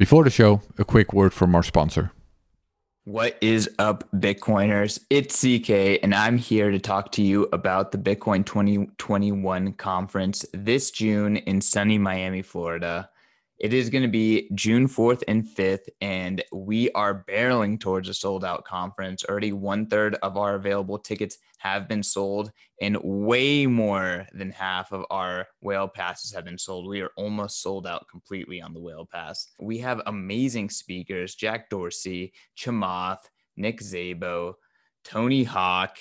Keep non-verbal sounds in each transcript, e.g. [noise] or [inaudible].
Before the show, a quick word from our sponsor. What is up, Bitcoiners? It's CK, and I'm here to talk to you about the Bitcoin 2021 conference this June in sunny Miami, Florida. It is going to be June 4th and 5th, and we are barreling towards a sold out conference. Already one third of our available tickets have been sold, and way more than half of our whale passes have been sold. We are almost sold out completely on the whale pass. We have amazing speakers Jack Dorsey, Chamath, Nick Szabo, Tony Hawk.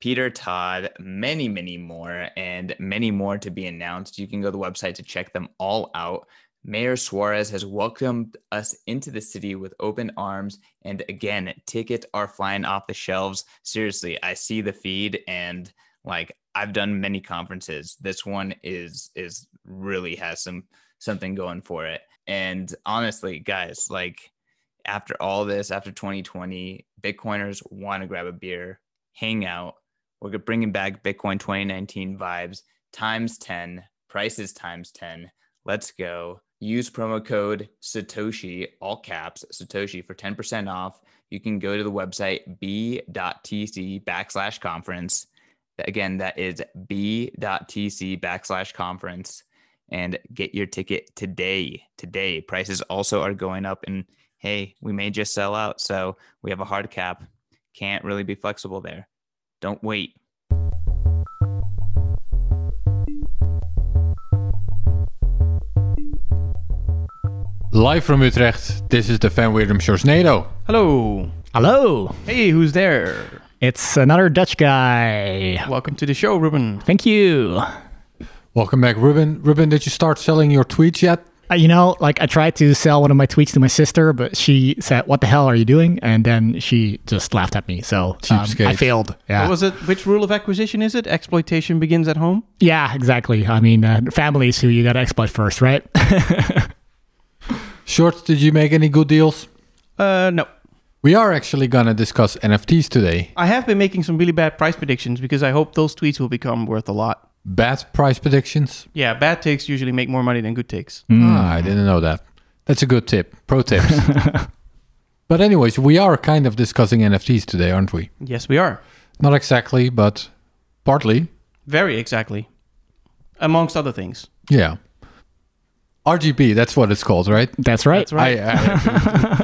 Peter Todd, many, many more, and many more to be announced. You can go to the website to check them all out. Mayor Suarez has welcomed us into the city with open arms. And again, tickets are flying off the shelves. Seriously, I see the feed and like I've done many conferences. This one is is really has some something going for it. And honestly, guys, like after all this, after 2020, Bitcoiners want to grab a beer, hang out. We're bringing back Bitcoin 2019 vibes times 10, prices times 10. Let's go use promo code Satoshi, all caps, Satoshi for 10% off. You can go to the website b.tc backslash conference. Again, that is b.tc backslash conference and get your ticket today. Today, prices also are going up. And hey, we may just sell out. So we have a hard cap. Can't really be flexible there. Don't wait. Live from Utrecht, this is the Van Wirdum Sjorsnado. Hello. Hello. Hey, who's there? It's another Dutch guy. Welcome to the show, Ruben. Thank you. Welcome back, Ruben. Ruben, did you start selling your tweets yet? Uh, you know, like I tried to sell one of my tweets to my sister, but she said, "What the hell are you doing?" And then she just laughed at me. So um, I failed. Yeah. What was it? Which rule of acquisition is it? Exploitation begins at home. Yeah, exactly. I mean, uh, families who you got to exploit first, right? [laughs] Sjors, did you make any good deals? Uh, no. We are actually gonna discuss NFTs today. I have been making some really bad price predictions because I hope those tweets will become worth a lot. Bad price predictions? Yeah, bad takes usually make more money than good takes. Mm. Ah, I didn't know that. That's a good tip. Pro tips. [laughs] but anyways, we are kind of discussing NFTs today, aren't we? Yes, we are. Not exactly, but partly. Very exactly. Amongst other things. Yeah. RGB, that's what it's called, right? That's right. That's right. I,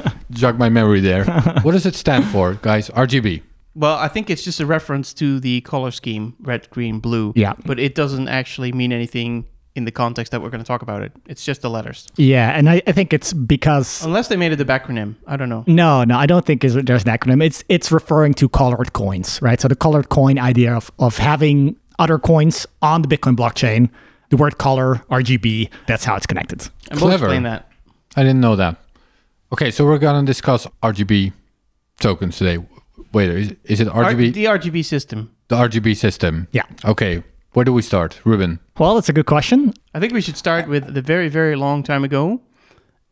I jog my memory there. [laughs] what does it stand for, guys? RGB. Well, I think it's just a reference to the color scheme red, green, blue. Yeah. But it doesn't actually mean anything in the context that we're going to talk about it. It's just the letters. Yeah, and I, I think it's because unless they made it the acronym, I don't know. No, no, I don't think there's an acronym. It's it's referring to colored coins, right? So the colored coin idea of of having other coins on the Bitcoin blockchain the word color, RGB, that's how it's connected. And we'll explain that. I didn't know that. Okay, so we're going to discuss RGB tokens today. Wait, is, is it RGB? R- the RGB system. The RGB system. Yeah. Okay, where do we start? Ruben. Well, that's a good question. I think we should start with the very, very long time ago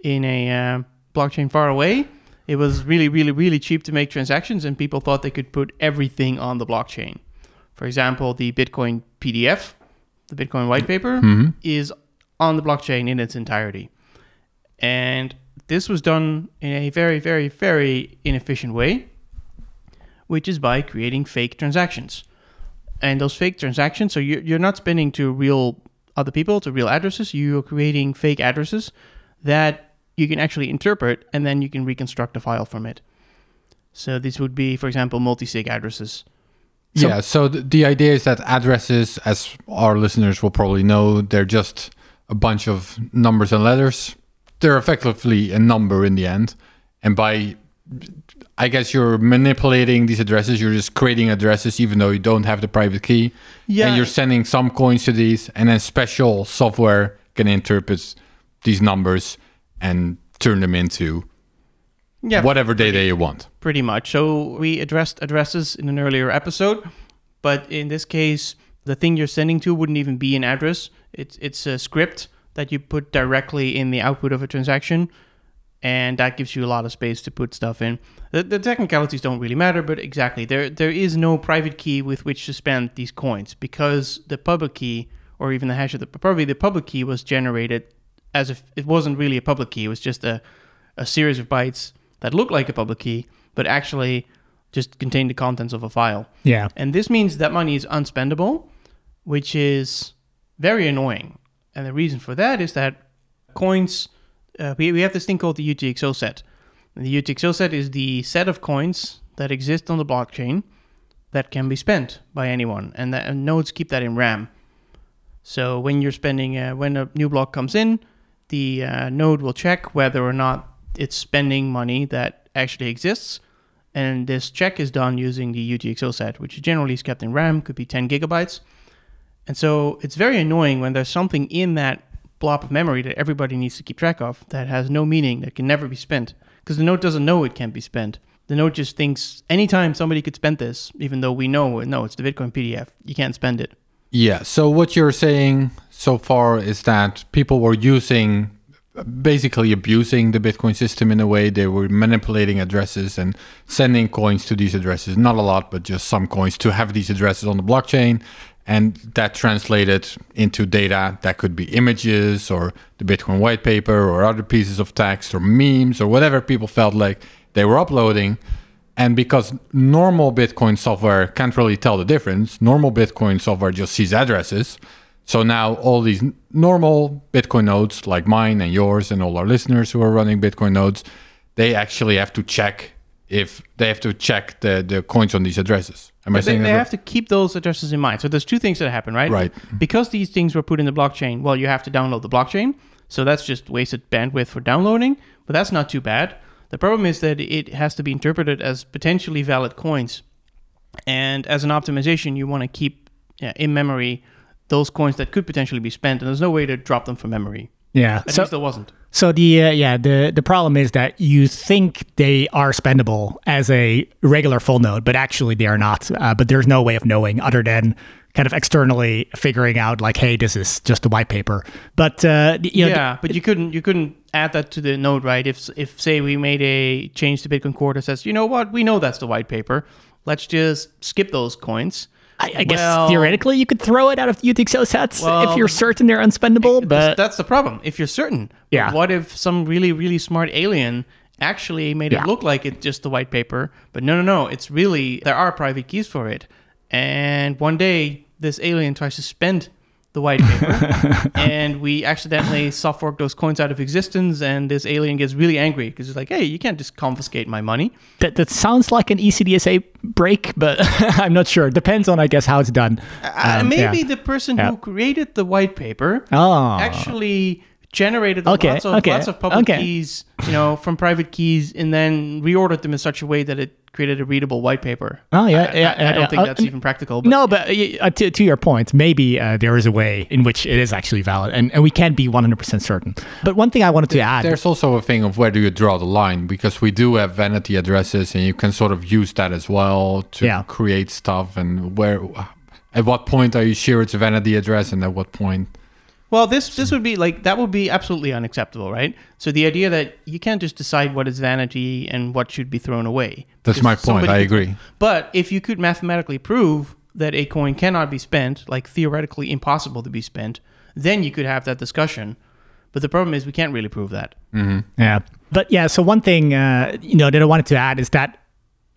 in a uh, blockchain far away. It was really, really, really cheap to make transactions, and people thought they could put everything on the blockchain. For example, the Bitcoin PDF the Bitcoin white paper, mm-hmm. is on the blockchain in its entirety. And this was done in a very, very, very inefficient way, which is by creating fake transactions. And those fake transactions, so you're, you're not spending to real other people, to real addresses, you're creating fake addresses that you can actually interpret and then you can reconstruct a file from it. So this would be, for example, multi-sig addresses so, yeah. So th- the idea is that addresses, as our listeners will probably know, they're just a bunch of numbers and letters. They're effectively a number in the end. And by, I guess you're manipulating these addresses. You're just creating addresses, even though you don't have the private key. Yeah. And you're sending some coins to these, and then special software can interpret these numbers and turn them into yeah, whatever day data you want. Pretty much. So we addressed addresses in an earlier episode, but in this case, the thing you're sending to wouldn't even be an address. It's it's a script that you put directly in the output of a transaction, and that gives you a lot of space to put stuff in. The, the technicalities don't really matter, but exactly there there is no private key with which to spend these coins because the public key or even the hash of the probably the public key was generated as if it wasn't really a public key. It was just a a series of bytes that look like a public key, but actually just contain the contents of a file. Yeah. And this means that money is unspendable, which is very annoying. And the reason for that is that coins, uh, we, we have this thing called the UTXO set. And the UTXO set is the set of coins that exist on the blockchain that can be spent by anyone. And, that, and nodes keep that in RAM. So when you're spending, uh, when a new block comes in, the uh, node will check whether or not it's spending money that actually exists. And this check is done using the UTXO set, which generally is kept in RAM, could be 10 gigabytes. And so it's very annoying when there's something in that blob of memory that everybody needs to keep track of that has no meaning, that can never be spent. Because the node doesn't know it can't be spent. The node just thinks anytime somebody could spend this, even though we know, no, it's the Bitcoin PDF, you can't spend it. Yeah. So what you're saying so far is that people were using, basically abusing the Bitcoin system in a way. They were manipulating addresses and sending coins to these addresses. Not a lot, but just some coins to have these addresses on the blockchain. And that translated into data that could be images or the Bitcoin white paper or other pieces of text or memes or whatever people felt like they were uploading. And because normal Bitcoin software can't really tell the difference, normal Bitcoin software just sees addresses. So now all these normal Bitcoin nodes, like mine and yours and all our listeners who are running Bitcoin nodes, they actually have to check if they have to check the, the coins on these addresses. Am I They, saying they have to keep those addresses in mind. So there's two things that happen, right? Right. Because these things were put in the blockchain, well, you have to download the blockchain. So that's just wasted bandwidth for downloading, but that's not too bad. The problem is that it has to be interpreted as potentially valid coins. And as an optimization, you want to keep yeah, in memory those coins that could potentially be spent, and there's no way to drop them from memory. Yeah. At So, least there wasn't. so the uh, yeah the the problem is that you think they are spendable as a regular full node, but actually they are not. Uh, but there's no way of knowing other than kind of externally figuring out like, hey, this is just a white paper. But uh, you know, yeah, but you couldn't you couldn't add that to the node, right? If if say we made a change to Bitcoin Core that says, you know what, we know that's the white paper. Let's just skip those coins. I, I guess Well- theoretically you could throw it out of UTXO sets Well, if you're certain they're unspendable. That's- But that's the problem. If you're certain, Yeah. What if some really really smart alien actually made Yeah. it look like it's just the white paper, but no, no, no, it's really there are private keys for it. And one day this alien tries to spend the white paper, [laughs] and we accidentally soft fork those coins out of existence, and this alien gets really angry because he's like, hey, you can't just confiscate my money. that, that sounds like an ECDSA break, but [laughs] I'm not sure. Depends on, I guess, how it's done. Uh, Um, maybe yeah. the person Yeah. who created the white paper Oh. actually generated Okay, lots of okay, lots of public okay. keys, you know, from private keys, and then reordered them in such a way that it created a readable white paper. Oh, yeah, I, yeah, I, I don't yeah. think Uh, that's even practical. But No, but uh, to, to your point, maybe uh, there is a way in which it is actually valid, and, and we can't be 100% certain. But one thing I wanted to add There's also a thing of where do you draw the line because we do have vanity addresses and you can sort of use that as well to Yeah. create stuff and where at what point are you sure it's a vanity address and at what point Well, this this would be like that would be absolutely unacceptable, right? So the idea that you can't just decide what is vanity and what should be thrown away. That's my point. somebody I could- agree. But if you could mathematically prove that a coin cannot be spent, like theoretically impossible to be spent, then you could have that discussion. But the problem is we can't really prove that. Yeah. But yeah, so one thing uh, you know that I wanted to add is that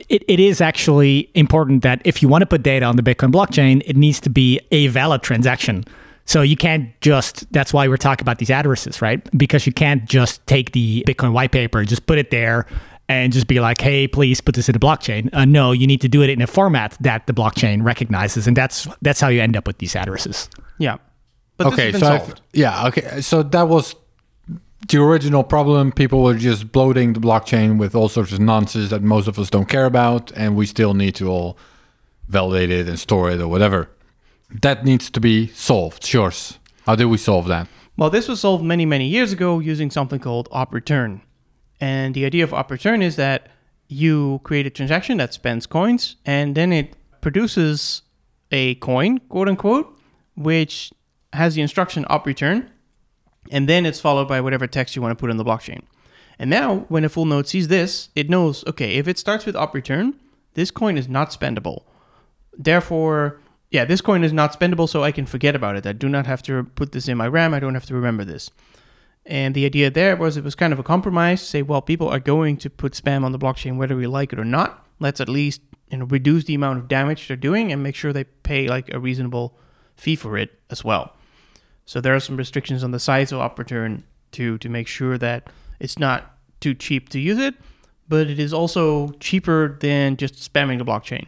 it, it is actually important that if you want to put data on the Bitcoin blockchain, it needs to be a valid transaction. So you can't just that's why we're talking about these addresses, right? Because you can't just take the Bitcoin white paper, just put it there and just be like, hey, please put this in the blockchain. Uh, no, you need to do it in a format that the blockchain recognizes, and that's that's how you end up with these addresses. Yeah. But okay, this so has been I've- solved. yeah, okay. So that was the original problem. People were just bloating the blockchain with all sorts of nonsense that most of us don't care about, and we still need to all validate it and store it or whatever. That needs to be solved. Sure. How do we solve that? Well, this was solved many, many years ago using something called op return. And the idea of op return is that you create a transaction that spends coins and then it produces a coin, quote unquote, which has the instruction op return. And then it's followed by whatever text you want to put on the blockchain. And now, when a full node sees this, it knows okay, if it starts with op return, this coin is not spendable. Therefore, yeah, this coin is not spendable, so I can forget about it. I do not have to put this in my RAM. I don't have to remember this. And the idea there was it was kind of a compromise. Say, well, people are going to put spam on the blockchain whether we like it or not. Let's at least you know reduce the amount of damage they're doing and make sure they pay like a reasonable fee for it as well. So there are some restrictions on the size of op return to to make sure that it's not too cheap to use it, but it is also cheaper than just spamming the blockchain.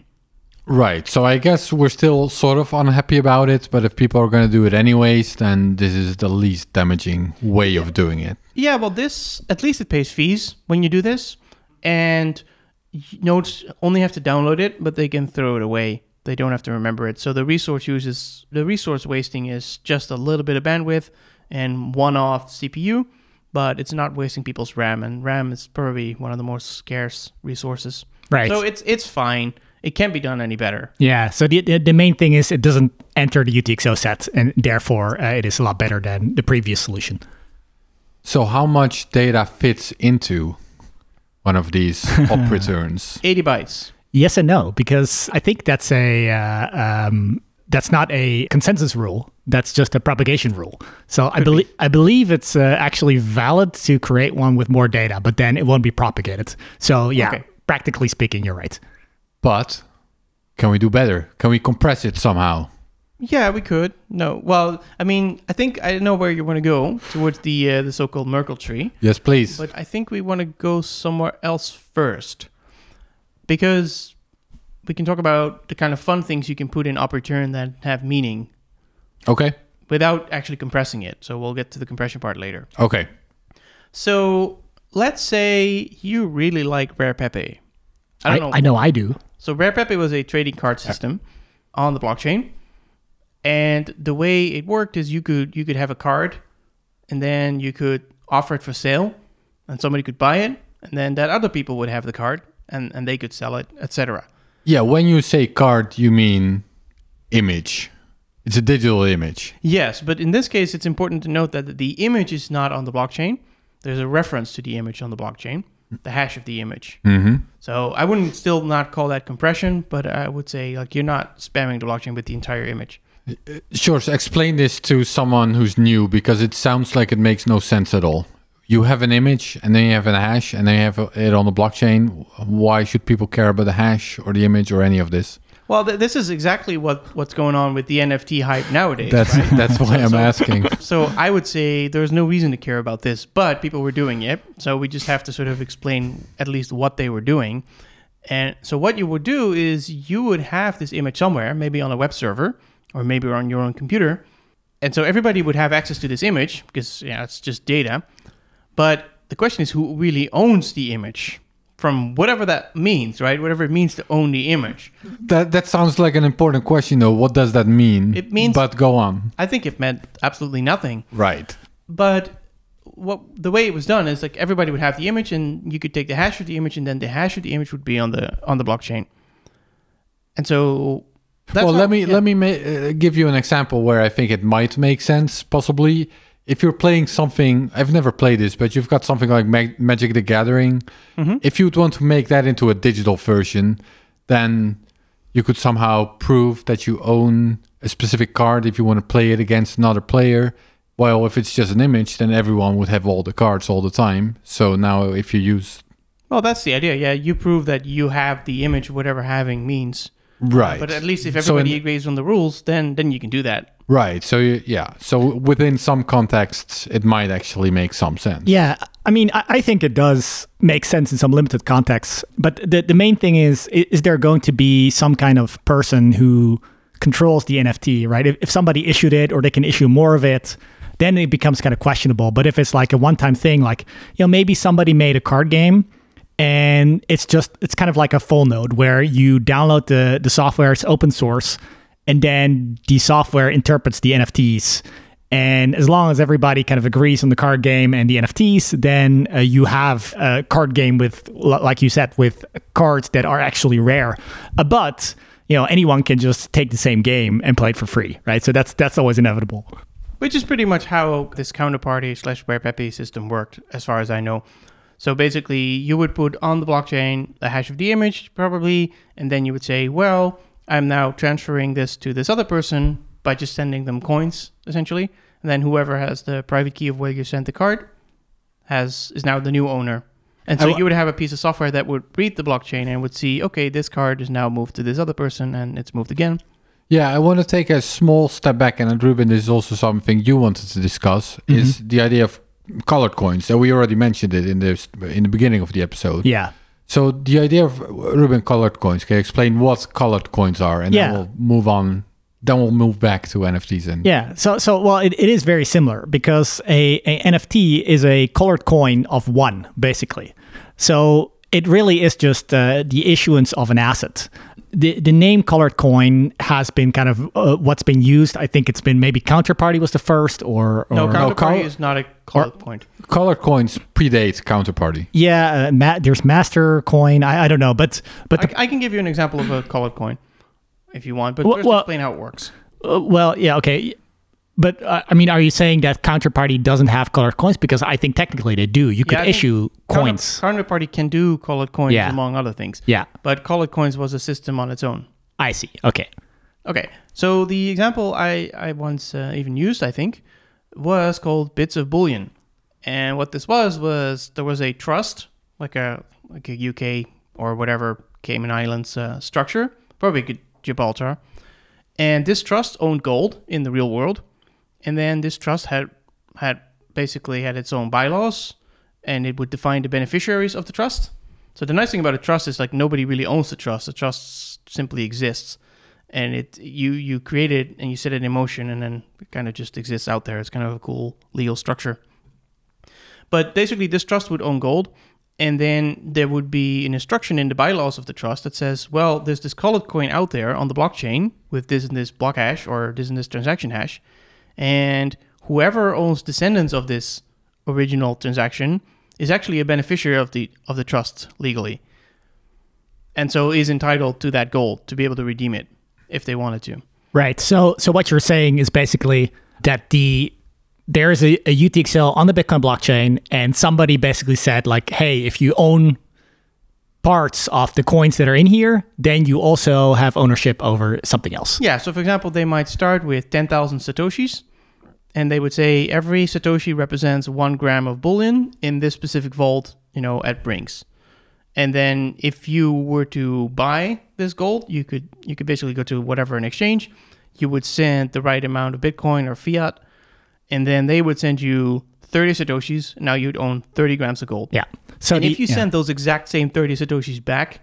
Right. So I guess we're still sort of unhappy about it, but if people are going to do it anyways, then this is the least damaging way of doing it. Yeah, well, this at least it pays fees when you do this, and nodes only have to download it, but they can throw it away. They don't have to remember it. So the resource uses the resource wasting is just a little bit of bandwidth and one-off CPU, but it's not wasting people's RAM, and RAM is probably one of the most scarce resources. Right. So it's it's fine. It can't be done any better. Yeah. So the, the the main thing is it doesn't enter the UTXO set, and therefore uh, it is a lot better than the previous solution. So how much data fits into one of these [laughs] op returns? 80 bytes. Yes and no, because I think that's a uh, um, that's not a consensus rule. That's just a propagation rule. So I believe I believe it's uh, actually valid to create one with more data, but then it won't be propagated. So yeah, Okay. practically speaking, you're right. But can we do better? Can we compress it somehow? Yeah, we could. No, well, I mean, I think I know where you want to go towards the uh, the so-called Merkle tree, Yes, please. but I think we want to go somewhere else first, because we can talk about the kind of fun things you can put in op return that have meaning okay. without actually compressing it. So we'll get to the compression part later. Okay. So let's say you really like Rare Pepe. I I, don't know. I know I do. So Rare Pepe was a trading card system on the blockchain, and the way it worked is you could you could have a card, and then you could offer it for sale, and somebody could buy it, and then that other people would have the card, and and they could sell it, etc. Yeah, when you say card, you mean image. It's a digital image. Yes, but in this case, it's important to note that the image is not on the blockchain. There's a reference to the image on the blockchain, the hash of the image. Mm-hmm. So I wouldn't still not call that compression, but I would say like you're not spamming the blockchain with the entire image. Sure. So explain this to someone who's new because it sounds like it makes no sense at all. You have an image and then you have a hash and then you have it on the blockchain. Why should people care about the hash or the image or any of this? Well, th- this is exactly what what's going on with the NFT hype nowadays. That's right? that's why I'm asking. so I would say there's no reason to care about this, but people were doing it, so we just have to sort of explain at least what they were doing. And so what you would do is you would have this image somewhere, maybe on a web server or maybe on your own computer, and so everybody would have access to this image because yeah, it's just data. But the question is, who really owns the image? From whatever that means, right? Whatever it means to own the image. That that sounds like an important question though. What does that mean? It means- But go on. I think it meant absolutely nothing. Right. But what the way it was done is like everybody would have the image, and you could take the hash of the image, and then the hash of the image would be on the on the blockchain. And so, that's well, how- let me yeah. let me ma- uh, give you an example where I think it might make sense. Possibly, if you're playing something, I've never played this, but you've got something like Mag- Magic the Gathering. Mm-hmm. If you'd want to make that into a digital version, then you could somehow prove that you own a specific card if you want to play it against another player. Well, if it's just an image, then everyone would have all the cards all the time. So now, if you use Well, that's the idea. Yeah, you prove that you have the image, whatever having means. right, But at least if So everybody in- agrees on the rules, then then you can do that. Right. So yeah. So within some contexts, it might actually make some sense. Yeah, I mean, I, I think it does make sense in some limited contexts. But the the main thing is, is there going to be some kind of person who controls the NFT, right? If, if somebody issued it or they can issue more of it, then it becomes kind of questionable. But if it's like a one time thing, like you know, maybe somebody made a card game. And it's just it's kind of like a full node where you download the the software, it's open source, and then the software interprets the NFTs. And as long as everybody kind of agrees on the card game and the NFTs, then uh, you have a card game with, like you said, with cards that are actually rare. Uh, but you know, anyone can just take the same game and play it for free, right? So that's that's always inevitable. Which is pretty much how this counterparty slash Rare Pepe system worked, as far as I know. So basically, you would put on the blockchain the hash of the image, probably, and then you would say, well, I'm now transferring this to this other person by just sending them coins, essentially. And then whoever has the private key of where you sent the card has is now the new owner. And so I wa- you would have a piece of software that would read the blockchain and would see, okay, this card is now moved to this other person and it's moved again. Yeah, I want to take a small step back, and uh, Ruben, this is also something you wanted to discuss: mm-hmm. is the idea of colored coins. So we already mentioned it in this in the beginning of the episode. Yeah. So the idea of Ruben colored coins. Can you explain what colored coins are, and Yeah. then we'll move on. Then we'll move back to NFTs and Yeah. So so well, it, it is very similar because a, a NFT is a colored coin of one, basically. So it really is just uh, the issuance of an asset. The the name colored coin has been kind of uh, what's been used. I think it's been maybe Counterparty was the first, or, or No, counterparty col- is not a colored coin. colored coins predate counterparty. yeah, uh, ma- there's Master Coin. I, I don't know, but but the I, I can give you an example of a colored coin if you want, but Well- first well- explain how it works. Uh, well, yeah, okay. But uh, I mean, are you saying that Counterparty doesn't have colored coins? Because I think technically they do. You could Yeah, issue Counter- coins. Counterparty can do colored coins Yeah. among other things. Yeah, But colored coins was a system on its own. I see. Okay. Okay, so the example I, I once uh, even used, I think, was called bits of bullion. And what this was was there was a trust, like a like a UK or whatever Cayman Islands uh, structure, probably Gi- Gibraltar, and this trust owned gold in the real world, and then this trust had had basically had its own bylaws, and it would define the beneficiaries of the trust. So the nice thing about a trust is like nobody really owns the trust. The trust simply exists, and it you you create it and you set it in motion, and then it kind of just exists out there. It's kind of a cool legal structure. But basically, this trust would own gold, and then there would be an instruction in the bylaws of the trust that says, well, there's this colored coin out there on the blockchain with this and this block hash or this and this transaction hash, and whoever owns descendants of this original transaction is actually a beneficiary of the of the trust legally, and so is entitled to that gold to be able to redeem it if they wanted to. Right. So so what you're saying is basically that the there is a, a UTXO on the Bitcoin blockchain, and somebody basically said like, hey, if you own parts of the coins that are in here, then you also have ownership over something else. Yeah. So, for example, they might start with 10,000 Satoshis, and they would say every Satoshi represents one gram of bullion in this specific vault, you know, at Brinks. And then if you were to buy this gold, you could you could basically go to whatever an exchange. You would send the right amount of Bitcoin or fiat, and then they would send you 30 Satoshis. Now you'd own 30 grams of gold. Yeah. So And the- if you yeah. send those exact same 30 Satoshis back,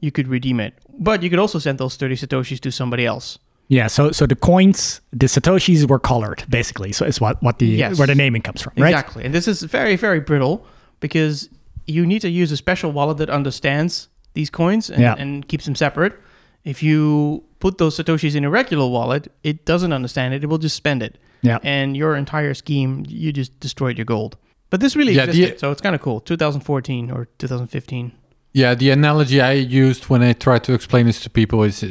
you could redeem it. But you could also send those 30 Satoshis to somebody else. Yeah, so so the coins, the satoshis were colored basically. So it's what what the Yes. where the naming comes from, right? Exactly. And this is very, very brittle because you need to use a special wallet that understands these coins and, Yeah. and keeps them separate. If you put those Satoshis in a regular wallet, it doesn't understand it. It will just spend it. Yeah. And your entire scheme, you just destroyed your gold. But this really Yeah, the- so it's kind of cool. 2014 or 2015. Yeah, the analogy I used when I try to explain this to people is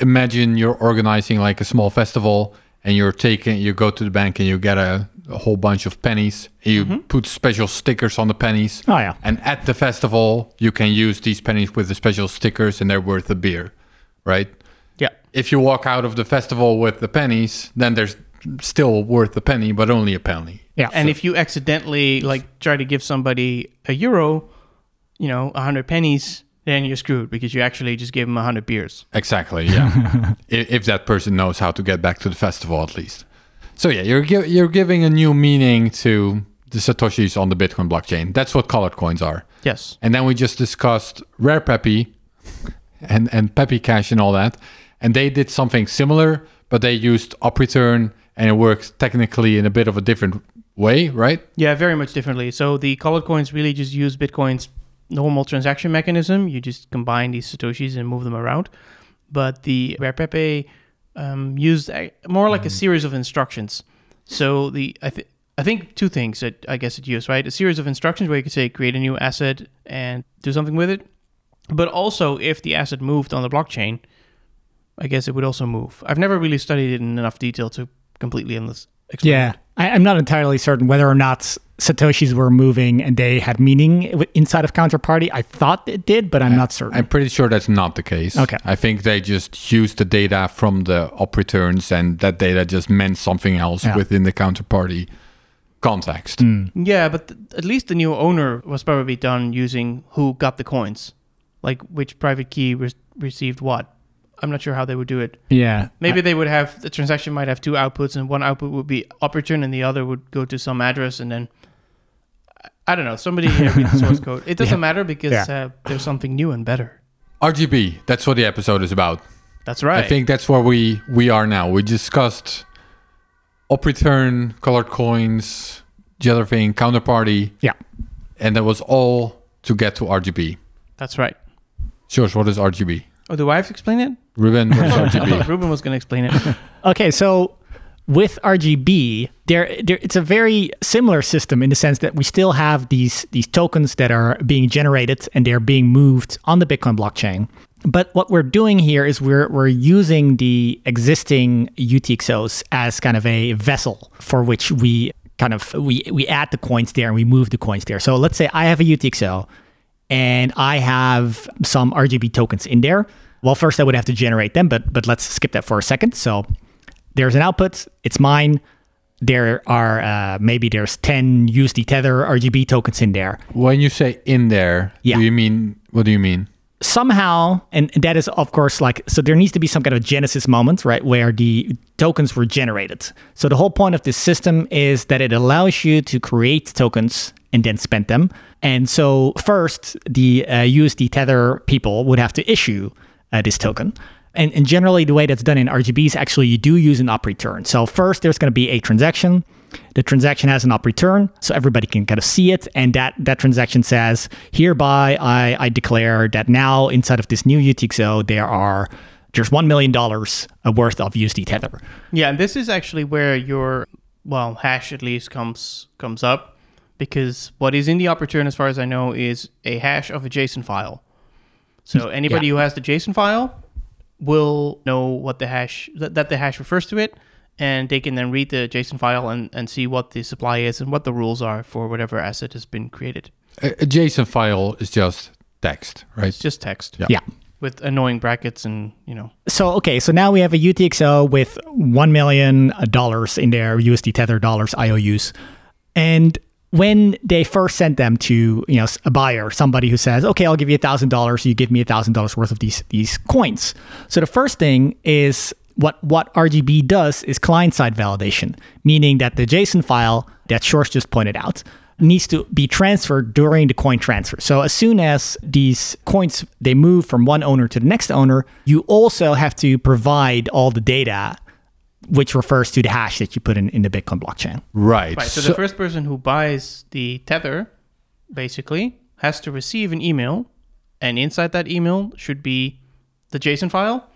imagine you're organizing like a small festival and you're taking you go to the bank and you get a, a whole bunch of pennies and you mm-hmm. put special stickers on the pennies. Oh yeah. And at the festival, you can use these pennies with the special stickers and they're worth a beer, right? Yeah. If you walk out of the festival with the pennies, then there's still worth a penny, but only a penny. Yeah. And if you accidentally like try to give somebody a euro, you know, a hundred pennies, then you're screwed because you actually just gave them a hundred beers. Exactly. Yeah. [laughs] if, if that person knows how to get back to the festival, at least. So yeah, you're gi- you're giving a new meaning to the satoshis on the Bitcoin blockchain. That's what colored coins are. Yes. And then we just discussed Rare Pepe and and Pepe Cash and all that, and they did something similar, but they used op return and it works technically in a bit of a different way, right? Yeah, very much differently. So the colored coins really just use Bitcoin's normal transaction mechanism. You just combine these satoshis and move them around. But the Rare Pepe um, used a, more like a series of instructions. So the I think. I think two things that I guess it used, right? A series of instructions where you could say create a new asset and do something with it. But also if the asset moved on the blockchain, I guess it would also move. I've never really studied it in enough detail to completely endless explain. Yeah, I, I'm not entirely certain whether or not satoshis were moving and they had meaning inside of counterparty. I thought it did, but I'm not certain. I'm pretty sure that's not the case. Okay. I think they just used the data from the op returns and that data just meant something else Yeah. within the counterparty context. Hmm. Yeah, but th- at least the new owner was probably done using who got the coins, like which private key re- received what. I'm not sure how they would do it. yeah, Maybe they would have the transaction might have two outputs, and one output would be op return, and the other would go to some address, and then I- I don't know. Somebody read the source [laughs] code. It doesn't Yeah. matter because Yeah. uh, there's something new and better. RGB, that's what the episode is about. That's right. I think that's where we we are now. We discussed op return, colored coins, the other thing, counterparty, yeah. and that was all to get to RGB. that's right. George, what is RGB? Oh, do I have to explain it? Ruben, what is [laughs] I RGB? thought Ruben was going to explain it. [laughs] Okay, so with RGB, there, there it's a very similar system in the sense that we still have these these tokens that are being generated and they're being moved on the Bitcoin blockchain. But what we're doing here is we're we're using the existing UTXOs as kind of a vessel for which we kind of we we add the coins there and we move the coins there. So let's say I have a UTXO and I have some RGB tokens in there. Well, first I would have to generate them, but but let's skip that for a second. So there's an output, it's mine. There are uh, maybe there's 10 USD Tether RGB tokens in there. when you say in there, Yeah. do you mean what do you mean? Somehow, and that is of course like so there needs to be some kind of genesis moment, right, where the tokens were generated. So the whole point of this system is that it allows you to create tokens and then spend them. And so first, the uh, USD Tether people would have to issue uh, this token. And, and generally, the way that's done in RGB is actually you do use an op return. So first, there's going to be a transaction. The transaction has an op return, so everybody can kind of see it. And that that transaction says, hereby I, I declare that now inside of this new UTXO there are there's one million dollars worth of USD Tether. Yeah, and this is actually where your well hash at least comes comes up because what is in the op return, as far as I know, is a hash of a JSON file. So anybody Yeah. who has the JSON file will know what the hash that, that the hash refers to it, and they can then read the JSON file and, and see what the supply is and what the rules are for whatever asset has been created. A, a JSON file is just text, right? It's just text Yeah. Yeah. with annoying brackets and you know So okay, so now we have a UTXO with one million dollars in there, USD Tether dollars IOUs, and when they first sent them to you know a buyer, somebody who says, "Okay, I'll give you a thousand dollars. You give me a thousand dollars worth of these these coins." So the first thing is what what RGB does is client side validation, meaning that the JSON file that Sjors just pointed out needs to be transferred during the coin transfer. So as soon as these coins they move from one owner to the next owner, you also have to provide all the data which refers to the hash that you put in, in the Bitcoin blockchain. Right. Right. So, the first person who buys the tether basically has to receive an email, and inside that email should be the JSON file,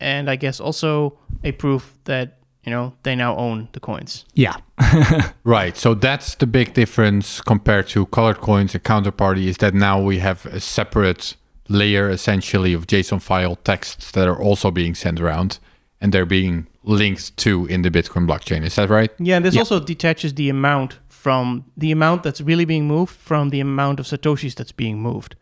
and I guess also a proof that you know they now own the coins. Yeah. [laughs] Right. So that's the big difference compared to colored coins and counterparty is that now we have a separate layer essentially of JSON file texts that are also being sent around and they're being linked to in the Bitcoin blockchain. Is that right? Yeah, and this also detaches the amount from the amount that's really being moved from the amount of satoshis that's being moved.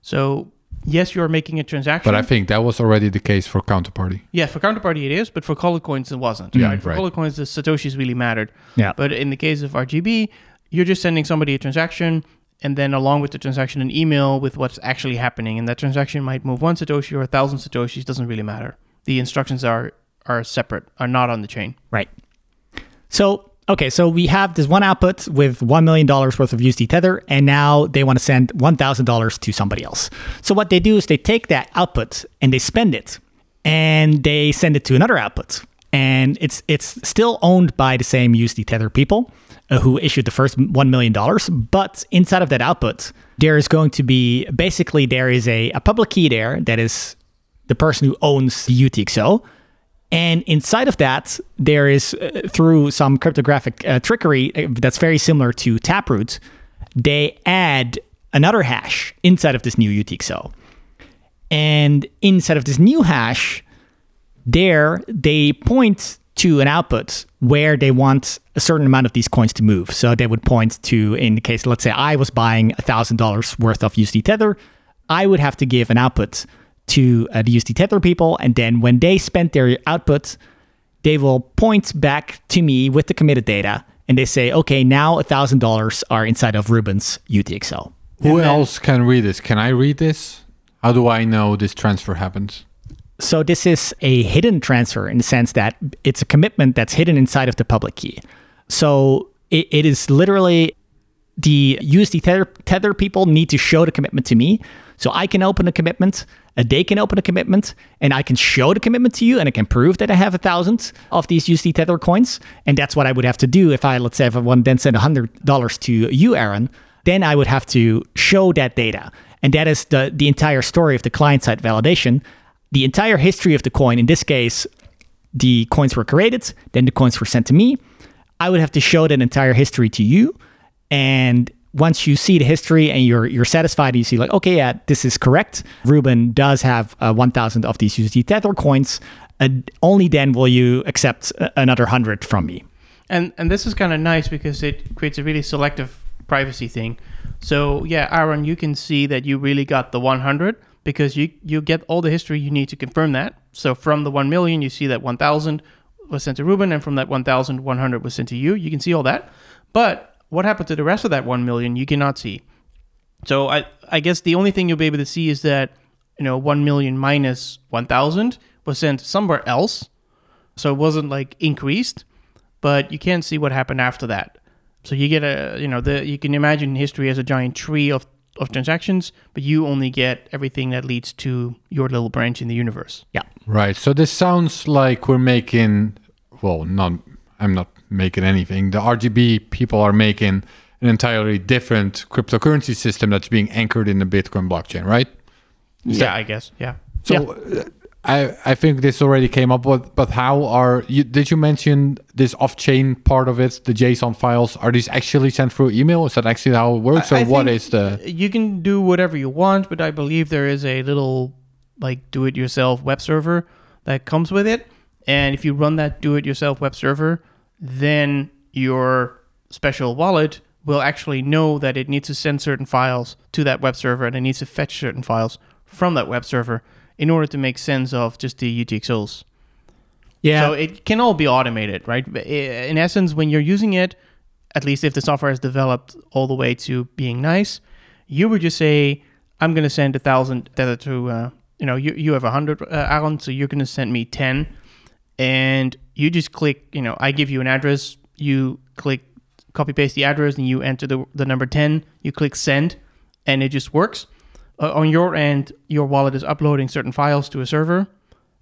So yes, you are making a transaction. But I think that was already the case for counterparty. Yeah, for counterparty it is, but for colored coins it wasn't. Yeah, right? For right. colored coins, the satoshis really mattered. Yeah. But in the case of RGB, you're just sending somebody a transaction, and then along with the transaction, an email with what's actually happening. And that transaction might move one satoshi or a thousand satoshis. Doesn't really matter. The instructions are are separate, are not on the chain. Right. So, okay, so we have this one output with $1 million worth of USD Tether, and now they want to send $1,000 to somebody else. So, what they do is they take that output and they spend it, and they send it to another output. And it's it's still owned by the same USD Tether people uh, who issued the first $1 million. But inside of that output, there is going to be basically there is a, a public key there that is the person who owns the UTXO. And inside of that, there is uh, through some cryptographic uh, trickery uh, that's very similar to Taproot, they add another hash inside of this new UTXO. And inside of this new hash, there they point to an output where they want a certain amount of these coins to move. So they would point to, in the case, let's say I was buying $1,000 worth of USD Tether, I would have to give an output to uh, the USD Tether people. And then when they spend their output, they will point back to me with the committed data and they say, okay, now $1,000 are inside of Ruben's UTXO. Who then- else can read this? Can I read this? How do I know this transfer happened? So this is a hidden transfer in the sense that it's a commitment that's hidden inside of the public key. So it, it is literally the USD tether, tether people need to show the commitment to me. So I can open a commitment, they can open a commitment, and I can show the commitment to you, and I can prove that I have a thousand of these USD tether coins. And that's what I would have to do if I, let's say, if I want to then send hundred dollars to you, Aaron, then I would have to show that data. And that is the the entire story of the client side validation. The entire history of the coin, in this case, the coins were created, then the coins were sent to me. I would have to show that entire history to you. And once you see the history and you're you're satisfied, you see like, okay, yeah, this is correct. Ruben does have uh, 1,000 of these USD Tether coins. Uh, only then will you accept uh, another hundred from me. And and this is kind of nice because it creates a really selective privacy thing. So yeah, Aaron, you can see that you really got the 100 because you you get all the history you need to confirm that. So from the 1 million, you see that 1,000 was sent to Ruben, and from that 1,100 was sent to you. You can see all that. But what happened to the rest of that 1 million, you cannot see. So I I guess the only thing you'll be able to see is that you know 1 million minus 1,000 was sent somewhere else. So it wasn't like increased, but you can't see what happened after that. So you get a you know the you can imagine history as a giant tree of of transactions, but you only get everything that leads to your little branch in the universe. Yeah. Right. So this sounds like we're making, well, not, I'm not making anything. The RGB people are making an entirely different cryptocurrency system that's being anchored in the Bitcoin blockchain, right? yeah, I guess. Yeah. So uh, I I think this already came up with, but how are you? Did you mention this off-chain part of it? The JSON files are these actually sent through email? Is that actually how it works, or I what is the? You can do whatever you want, but I believe there is a little like do-it-yourself web server that comes with it, and if you run that do-it-yourself web server, then your special wallet will actually know that it needs to send certain files to that web server and it needs to fetch certain files from that web server in order to make sense of just the UTXOs. Yeah. So it can all be automated, right? In essence, when you're using it, at least if the software is developed all the way to being nice, you would just say, "I'm going to send a thousand tether to, uh, you know, you you have a hundred, uh, Aaron, so you're going to send me ten, and you just click, you know, I give you an address, you click copy paste the address, and you enter the the number ten, you click send, and it just works. Uh, on your end, your wallet is uploading certain files to a server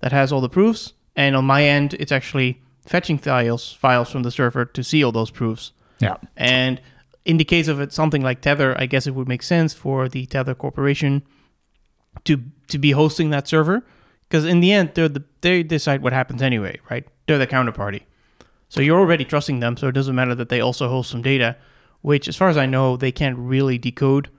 that has all the proofs, and on my end, it's actually fetching files files from the server to see all those proofs. yeah. And in the case of it, something like Tether, I guess it would make sense for the Tether Corporation to to be hosting that server, because in the end, they're the they decide what happens anyway, right? They're the counterparty, so you're already trusting them. So it doesn't matter that they also host some data, which, as far as I know, they can't really decode.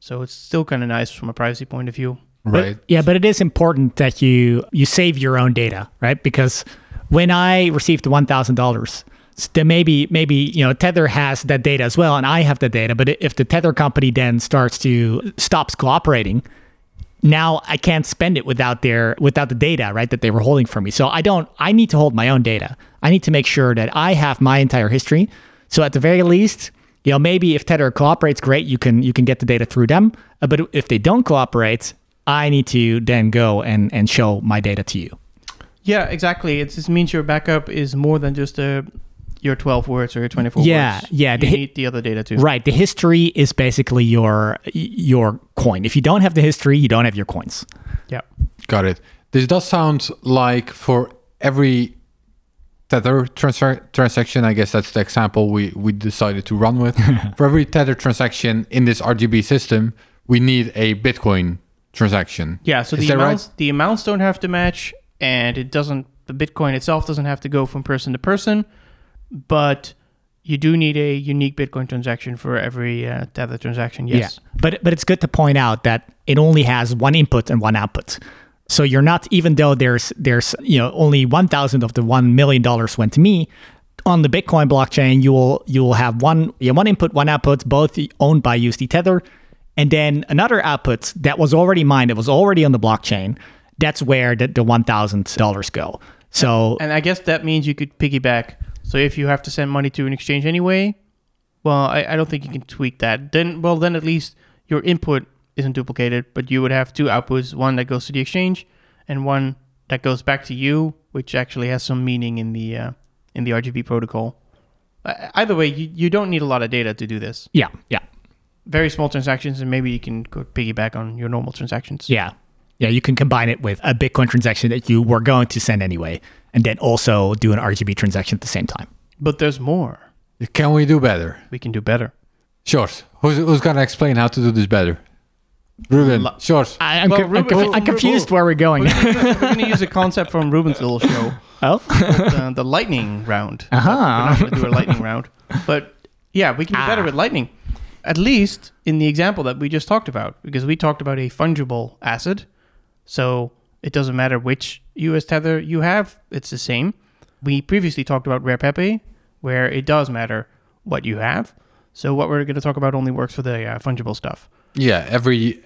So it's still kind of nice from a privacy point of view. Right. But, yeah, but it is important that you you save your own data, right? Because when I received the one thousand dollars, then maybe maybe you know Tether has that data as well, and I have the data. But if the Tether company then starts to stops cooperating, now I can't spend it without their without the data, right? That they were holding for me. So I don't. I need to hold my own data. I need to make sure that I have my entire history. So at the very least, you know, maybe if Tether cooperates, great. You can you can get the data through them. Uh, but if they don't cooperate, I need to then go and and show my data to you. Yeah, exactly. It just means your backup is more than just uh, your 12 words or your 24 Yeah, words. yeah, You the hi- need the other data too. Right. The history is basically your your coin. If you don't have the history, you don't have your coins. Yeah. Got it. This does sound like for every Tether transfer- transaction, I guess that's the example we, we decided to run with. [laughs] for every Tether transaction in this RGB system, we need a Bitcoin transaction. Yeah, so Is the that right? amounts the amounts don't have to match and it doesn't the Bitcoin itself doesn't have to go from person to person, but you do need a unique Bitcoin transaction for every uh, Tether transaction. Yes. Yeah. But but it's good to point out that it only has one input and one output. So you're not even though there's there's you know only one thousand of the one million dollars went to me. On the Bitcoin blockchain, you will you will have one yeah, one input, one output, both owned by USD Tether, and then another output that was already mined, that was already on the blockchain. That's where the, the one thousand dollars go. So And I guess that means you could piggyback. So if you have to send money to an exchange anyway, well, I, I don't think you can tweak that. Then, well, then at least your input isn't duplicated, but you would have two outputs: one that goes to the exchange, and one that goes back to you, which actually has some meaning in the uh, in the RGB protocol. Uh, either way, you, you don't need a lot of data to do this. yeah, yeah, Very small transactions, and maybe you can go piggyback on your normal transactions. yeah, yeah. You can combine it with a Bitcoin transaction that you were going to send anyway, and then also do an RGB transaction at the same time. But there's more. Can we do better? We can do better. Sure. Who's, who's going to explain how to do this better? Ruben, La- short. I, I'm, Well, co- I'm, Ruben- conf- I'm confused where we're going. We're going to use a concept from Ruben's little show. [laughs] oh, the, the lightning round. [laughs] Uh-huh. We're not going to do a lightning round, but yeah, we can do better Ah. with lightning. At least in the example that we just talked about, because we talked about a fungible asset, so it doesn't matter which US tether you have; it's the same. We previously talked about Rare Pepe, where it does matter what you have. So what we're going to talk about only works for the uh, fungible stuff. Yeah, every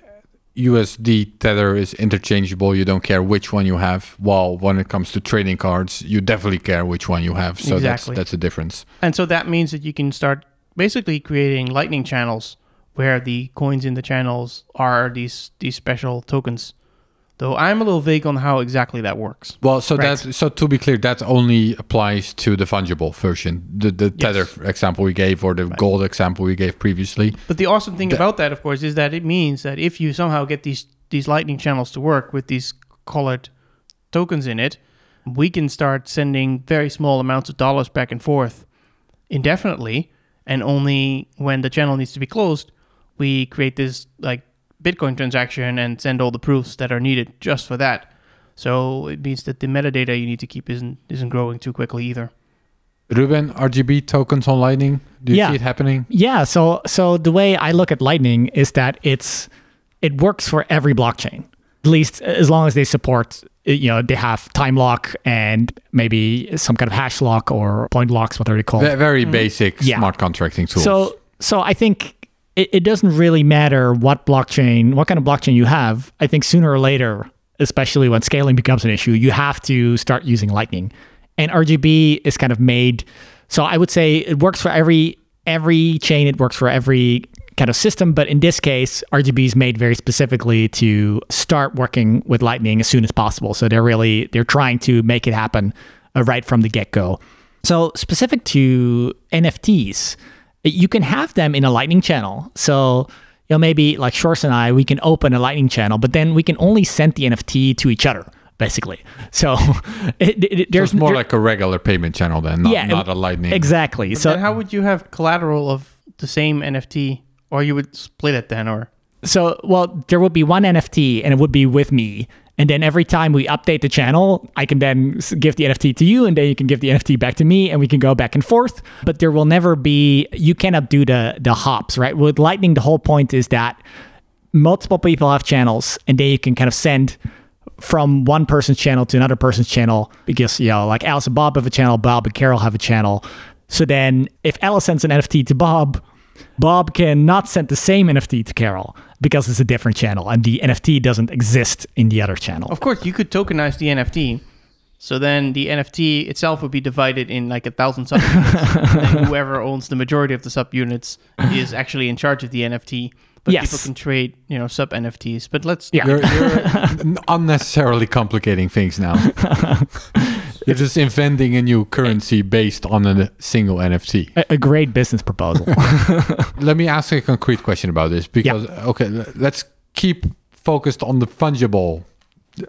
USD tether is interchangeable. You don't care which one you have. While when it comes to trading cards, you definitely care which one you have. So Exactly. that's that's a difference. And so that means that you can start basically creating lightning channels where the coins in the channels are these these special tokens. Though I'm a little vague on how exactly that works. Well, so Right. that so to be clear, that only applies to the fungible version, the the tether example we gave or the gold example we gave previously. But the awesome thing about that, of course, is that it means that if you somehow get these these lightning channels to work with these colored tokens in it, we can start sending very small amounts of dollars back and forth indefinitely, and only when the channel needs to be closed, we create this like Bitcoin transaction and send all the proofs that are needed just for that. So it means that the metadata you need to keep isn't isn't growing too quickly either. Ruben, RGB tokens on Lightning. Do you Yeah. see it happening? Yeah, so so the way I look at Lightning is that it's it works for every blockchain. At least as long as they support you know, they have time lock and maybe some kind of hash lock or point locks, what are they called? Ve- Very mm-hmm. basic Yeah. smart contracting tools. So so I think it, it doesn't really matter what blockchain, what kind of blockchain you have. I think sooner or later, especially when scaling becomes an issue, you have to start using Lightning. And RGB is kind of made so I would say it works for every every chain, it works for every kind of system, but in this case, RGB is made very specifically to start working with Lightning as soon as possible. So they're really they're trying to make it happen uh, right from the get-go. So specific to NFTs, you can have them in a lightning channel. So, you know, maybe like Sjors and I, we can open a lightning channel, but then we can only send the NFT to each other, basically. [laughs] So [laughs] it, it, So there's it's more there- like a regular payment channel then, not, yeah, not a Lightning. Exactly. So So how would you have collateral of the same NFT, or you would split it then, or So, well, there would be one NFT and it would be with me. And then every time we update the channel, I can then give the NFT to you and then you can give the NFT back to me and we can go back and forth. But there will never be, you cannot do the, the hops, right? With Lightning, the whole point is that multiple people have channels and then you can kind of send from one person's channel to another person's channel because, you know, like Alice and Bob have a channel, Bob and Carol have a channel. So then if Alice sends an NFT to Bob, Bob cannot send the same NFT to Carol because it's a different channel and the NFT doesn't exist in the other channel. of course you could tokenize the NFT. So then the NFT itself would be divided in like a thousand subunits. and [laughs] whoever owns the majority of the subunits is actually in charge of the NFT. But Yes. people can trade, you know, sub NFTs. But let's Yeah. You're, you're [laughs] unnecessarily complicating things now. [laughs] you're just inventing a new currency based on a single NFT. A, a great business proposal. [laughs] Let me ask a concrete question about this because okay, let's keep focused on the fungible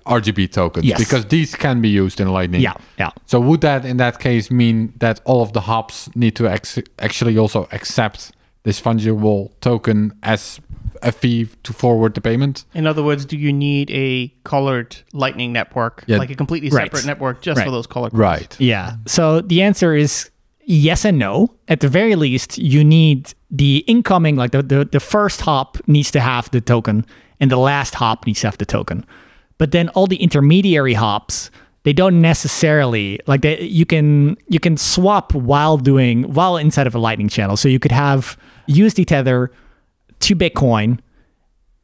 RGB tokens Yes. because these can be used in Lightning. yeah, yeah. So would that in that case mean that all of the hops need to ex- actually also accept this fungible token as a fee to forward the payment? In other words, do you need a colored Lightning network, Yeah. like a completely Right. separate network just for Right. those colored? Right. Yeah. So the answer is yes and no. At the very least, you need the incoming, like the, the, the first hop needs to have the token, and the last hop needs to have the token. but then all the intermediary hops they don't necessarily like they, you can you can swap while doing while inside of a lightning channel so you could have USD tether to bitcoin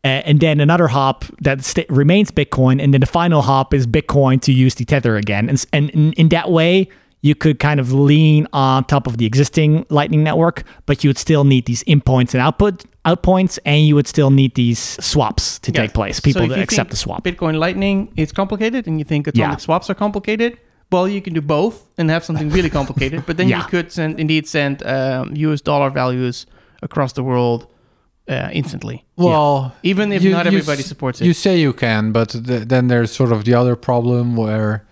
and then another hop that sta remains bitcoin and then the final hop is bitcoin to use the tether again and, and in, in that way you could kind of lean on top of the existing lightning network but you would still need these in points and output out points and you would still need these swaps to take Yeah. place So people to you accept the swap Bitcoin Lightning is complicated, and you think atomic Yeah. swaps are complicated. Well, you can do both and have something really complicated. But then [laughs] Yeah. you could send, indeed send um, US dollar values across the world uh, instantly, Well, even if you- not everybody supports it. You say you can, but th- then there's sort of the other problem where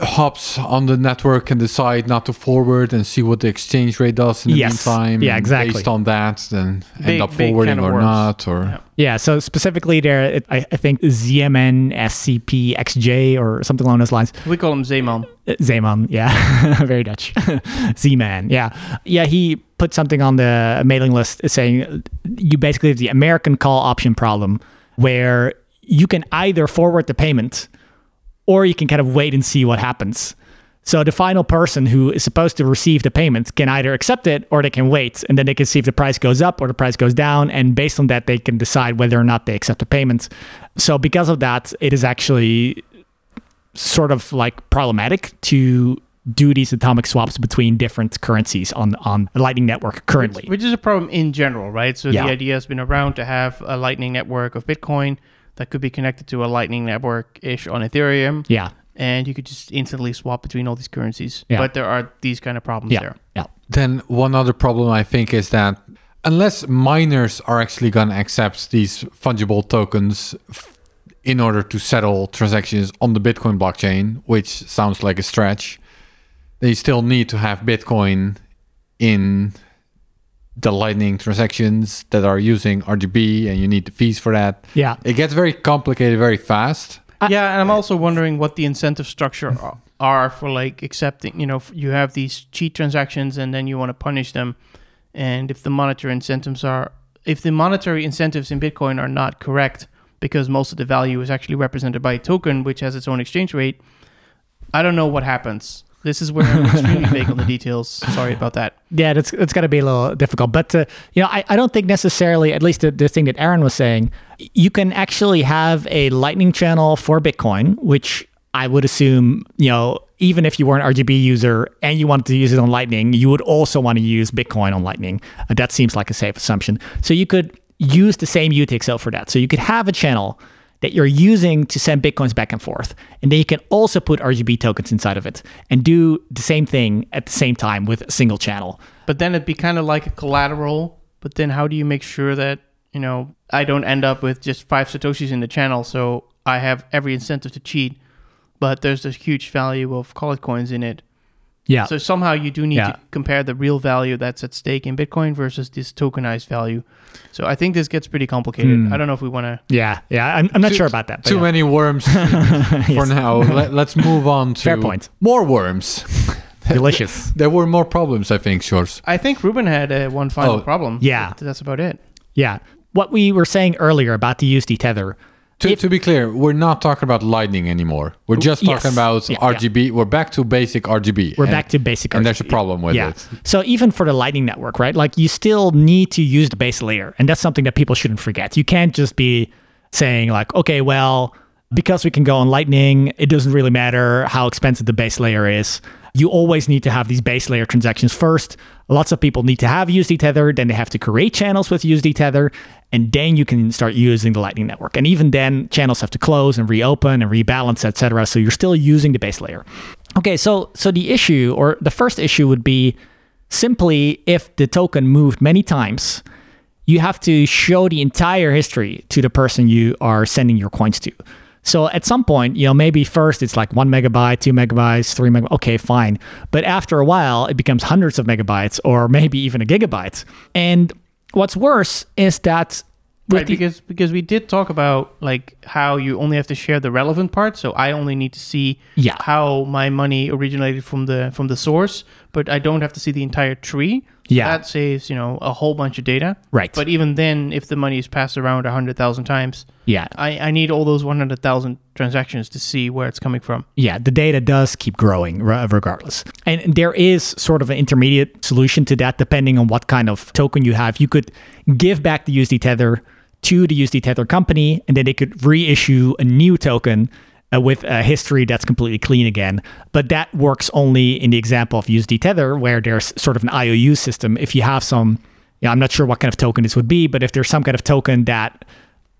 hops on the network and decide not to forward and see what the exchange rate does in the Yes. meantime. Yeah, and exactly. Based on that, then end up forwarding can of or worms. not. Or Yeah. Yeah, so specifically there, it, I, I think ZMN SCP, XJ, or something along those lines. we call them Zeman. Uh, Zeman, yeah, [laughs] very Dutch. [laughs] Z-Man, yeah. Yeah, he put something on the mailing list saying you basically have the American call option problem where you can either forward the payment or you can kind of wait and see what happens. So the final person who is supposed to receive the payment can either accept it or they can wait and then they can see if the price goes up or the price goes down and based on that they can decide whether or not they accept the payment. So because of that it is actually sort of like problematic to do these atomic swaps between different currencies on on the Lightning Network currently. Which is a problem in general, right? So Yeah. the idea has been around to have a Lightning network of Bitcoin that could be connected to a Lightning network ish on Ethereum, yeah, and you could just instantly swap between all these currencies. Yeah. But there are these kind of problems yeah, there. yeah. Then one other problem I think is that unless miners are actually going to accept these fungible tokens f- in order to settle transactions on the Bitcoin blockchain, which sounds like a stretch, they still need to have Bitcoin in the Lightning transactions that are using RGB, and you need the fees for that. Yeah. It gets very complicated very fast. yeah, and I'm also wondering what the incentive structure are- are for like accepting. You know, f- you have these cheat transactions, and then you want to punish them. And if the monetary incentives are, if the monetary incentives in Bitcoin are not correct, because most of the value is actually represented by a token, which has its own exchange rate, I don't know what happens. This is where I'm extremely [laughs] vague on the details. Sorry about that. Yeah, that's it's got to be a little difficult. But uh, you know, I, I don't think necessarily, at least the, the thing that Aaron was saying, you can actually have a Lightning channel for Bitcoin, which I would assume, you know, even if you were an RGB user and you wanted to use it on Lightning, you would also want to use Bitcoin on Lightning. Uh, that seems like a safe assumption. So you could use the same UTXO for that. So you could have a channel that you're using to send bitcoins back and forth. And then you can also put RGB tokens inside of it and do the same thing at the same time with a single channel. But then it'd be kind of like a collateral. But then how do you make sure that, you know, I don't end up with just five Satoshis in the channel? So I have every incentive to cheat, but there's this huge value of colored coins in it. Yeah. So somehow you do need Yeah. to compare the real value that's at stake in Bitcoin versus this tokenized value. So I think this gets pretty complicated. Hmm. I don't know if we want to. yeah. Yeah. I'm, I'm not Too- sure about that. Too yeah. many worms [laughs] for now. [laughs] Let, let's move on to Fair point. more worms. [laughs] Delicious. There were more problems, I think, Sjors. I think Ruben had uh, one final Oh, problem. yeah. that's about it. Yeah. What we were saying earlier about the USD tether. To, If- to be clear, we're not talking about Lightning anymore. We're just Yes. talking about Yeah, yeah. RGB. We're back to basic RGB. We're And- back to basic. and there's a problem with yeah. it. So even for the Lightning Network, right? Like you still need to use the base layer, and that's something that people shouldn't forget. You can't just be saying like, okay, well, because we can go on Lightning, it doesn't really matter how expensive the base layer is. You always need to have these base layer transactions first. Lots of people need to have USD Tether, then they have to create channels with USD Tether, and then you can start using the Lightning Network. And even then, channels have to close and reopen and rebalance, etc. So you're still using the base layer. Okay, so so the issue or the first issue would be simply if the token moved many times, you have to show the entire history to the person you are sending your coins to. So at some point, you know, maybe first it's like one megabyte, two megabytes, three megabytes. Okay, fine. But after a while, it becomes hundreds of megabytes or maybe even a gigabyte. And what's worse is that Right, the- because because we did talk about like how you only have to share the relevant part. So I only need to see Yeah. how my money originated from the from the source, but I don't have to see the entire tree. Yeah. That saves, you know, a whole bunch of data. Right. But even then, if the money is passed around 100,000 times, yeah. I, I need all those 100,000 transactions to see where it's coming from. Yeah, the data does keep growing regardless. And there is sort of an intermediate solution to that depending on what kind of token you have. You could give back the USD Tether to the USD Tether company, and then they could reissue a new token uh, with a history that's completely clean again. But that works only in the example of USD Tether, where there's sort of an IOU system. If you have some, yeah, I'm not sure what kind of token this would be, but if there's some kind of token that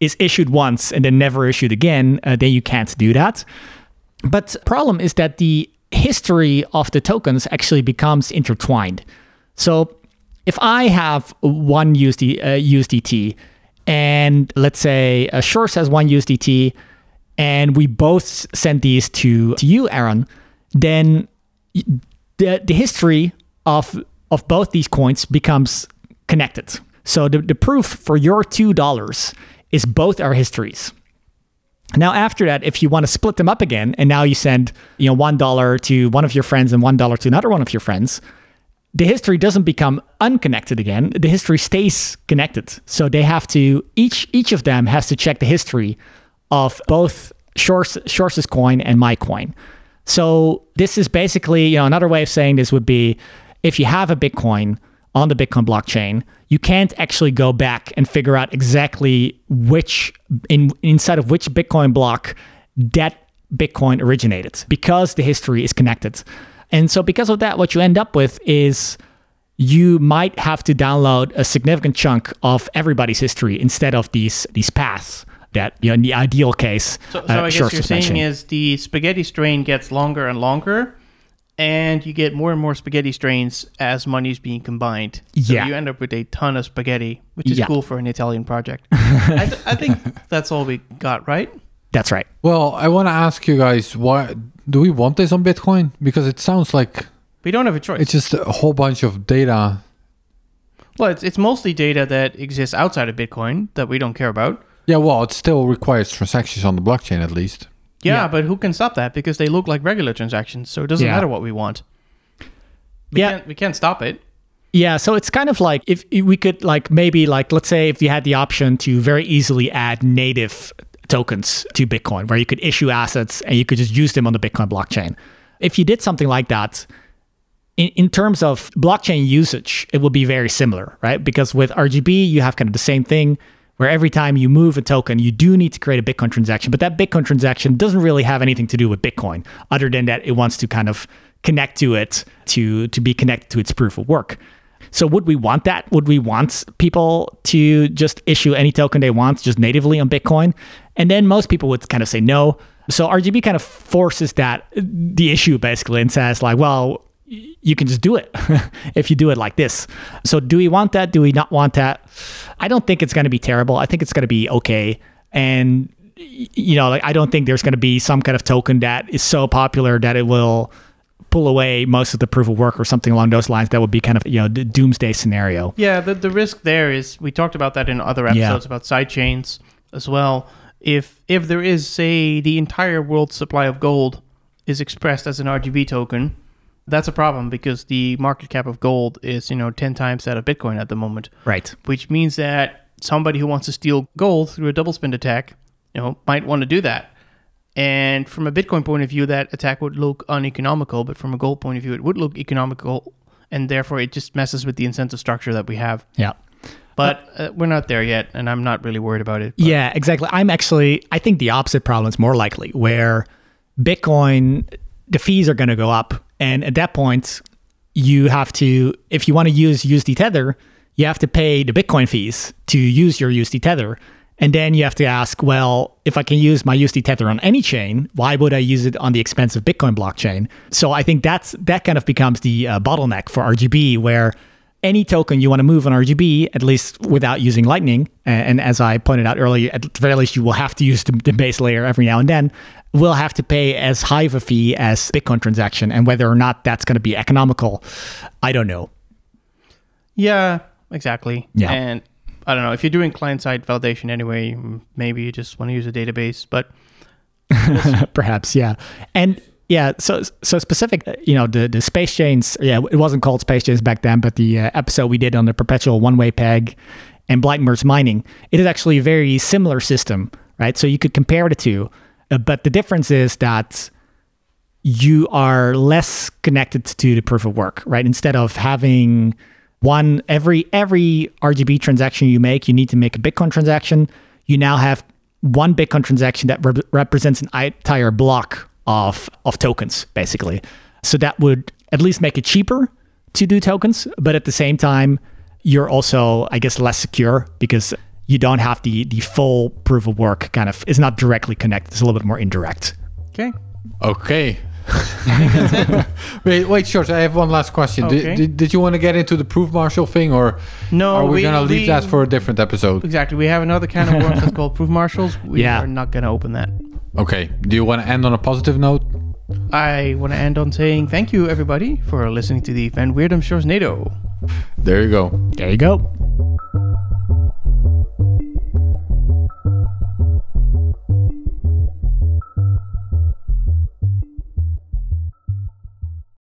is issued once and then never issued again, uh, then you can't do that. But problem is that the history of the tokens actually becomes intertwined. So if I have one USD, uh, USDT and let's say uh, Sjors has one USDT and we both send these to, to you, Aaron, then the, the history of, of both these coins becomes connected. So the, the proof for your $2 is both our histories. Now, after that, if you want to split them up again, and now you send you know one dollar to one of your friends and one dollar to another one of your friends, the history doesn't become unconnected again. The history stays connected. So they have to each each of them has to check the history of both Sjors Sjors' coin and my coin. So this is basically you know another way of saying this would be if you have a Bitcoin on the Bitcoin blockchain, you can't actually go back and figure out exactly which in inside of which Bitcoin block that Bitcoin originated because the history is connected. And so because of that, what you end up with is you might have to download a significant chunk of everybody's history instead of these these paths that you know in the ideal case. So, so uh, I guess you're saying is the spaghetti strain gets longer and longer, and you get more and more spaghetti strains as money is being combined. So Yeah. you end up with a ton of spaghetti, which is Yeah. cool for an Italian project. [laughs] I, th- I think that's all we got, right? That's right. Well, I want to ask you guys, why do we want this on Bitcoin? Because it sounds like We don't have a choice. it's just a whole bunch of data. well, it's, it's mostly data that exists outside of Bitcoin that we don't care about. Yeah, well, it still requires transactions on the blockchain at least. Yeah, Yeah. but who can stop that? Because they look like regular transactions, so it doesn't Yeah. matter what we want. We Yeah. can't, we can't stop it. Yeah, so it's kind of like if if we could like maybe like let's say if you had the option to very easily add native tokens to Bitcoin where you could issue assets and you could just use them on the Bitcoin blockchain. If you did something like that, in, in terms of blockchain usage, it would be very similar, right? Because with RGB, you have kind of the same thing where every time you move a token, you do need to create a Bitcoin transaction, but that Bitcoin transaction doesn't really have anything to do with Bitcoin other than that it wants to kind of connect to it to to be connected to its proof of work. So would we want that? Would we want people to just issue any token they want just natively on Bitcoin? And then most people would kind of say no. So RGB kind of forces that the issue basically and says like, well, you can just do it [laughs] if you do it like this. So do we want that? Do we not want that? I don't think it's going to be terrible. I think it's going to be okay. And you know, like I don't think there's going to be some kind of token that is so popular that it will pull away most of the proof of work or something along those lines. That would be kind of you know the doomsday scenario. Yeah, the, the risk there is we talked about that in other Yeah. episodes about side chains as well. If if there is say the entire world supply of gold is expressed as an RGB token, that's a problem because the market cap of gold is you know ten times that of Bitcoin at the moment, Right. which means that somebody who wants to steal gold through a double spend attack, you know, might want to do that. And from a Bitcoin point of view, that attack would look uneconomical, but from a gold point of view, it would look economical, and therefore it just messes with the incentive structure that we have. Yeah. But uh, we're not there yet, and I'm not really worried about it. but- Yeah, exactly. I'm actually, I think the opposite problem is more likely, where Bitcoin, the fees are going to go up. And at that point, you have to, if you want to use USD Tether, you have to pay the Bitcoin fees to use your USD Tether. And then you have to ask, well, if I can use my USD Tether on any chain, why would I use it on the expensive Bitcoin blockchain? So I think that's that kind of becomes the uh, bottleneck for RGB, where any token you want to move on RGB, at least without using Lightning, a- and as I pointed out earlier, at the very least you will have to use the, the base layer every now and then, will have to pay as high of a fee as Bitcoin transaction. And whether or not that's going to be economical, I don't know. Yeah, exactly. Yeah. And I don't know if you're doing client side validation anyway. Maybe you just want to use a database, but [laughs] Perhaps, yeah. And Yeah, so so specific, uh, you know, the the space chains. Yeah, it wasn't called space chains back then, but the uh, episode we did on the perpetual one way peg and blind merge mining, it is actually a very similar system, right? So you could compare the two, uh, but the difference is that you are less connected to the proof of work, right? Instead of having one every every RGB transaction you make, you need to make a Bitcoin transaction. You now have one Bitcoin transaction that re- represents an entire block of of tokens, basically. So that would at least make it cheaper to do tokens, but at the same time, you're also, I guess, less secure because you don't have the the full proof of work kind of It's not directly connected. It's a little bit more indirect. Okay. Okay. [laughs] wait, wait, George. I have one last question. Okay. Did, did, did you want to get into the proof marshal thing, or No, are we, we- gonna leave we- that for a different episode? Exactly. We have another kind of worms that's called proof marshals. We Yeah. are not going to open that. Okay. Do you want to end on a positive note? I want to end on saying thank you, everybody, for listening to the Van Wirdum Sjorsnado. There you go. There you go.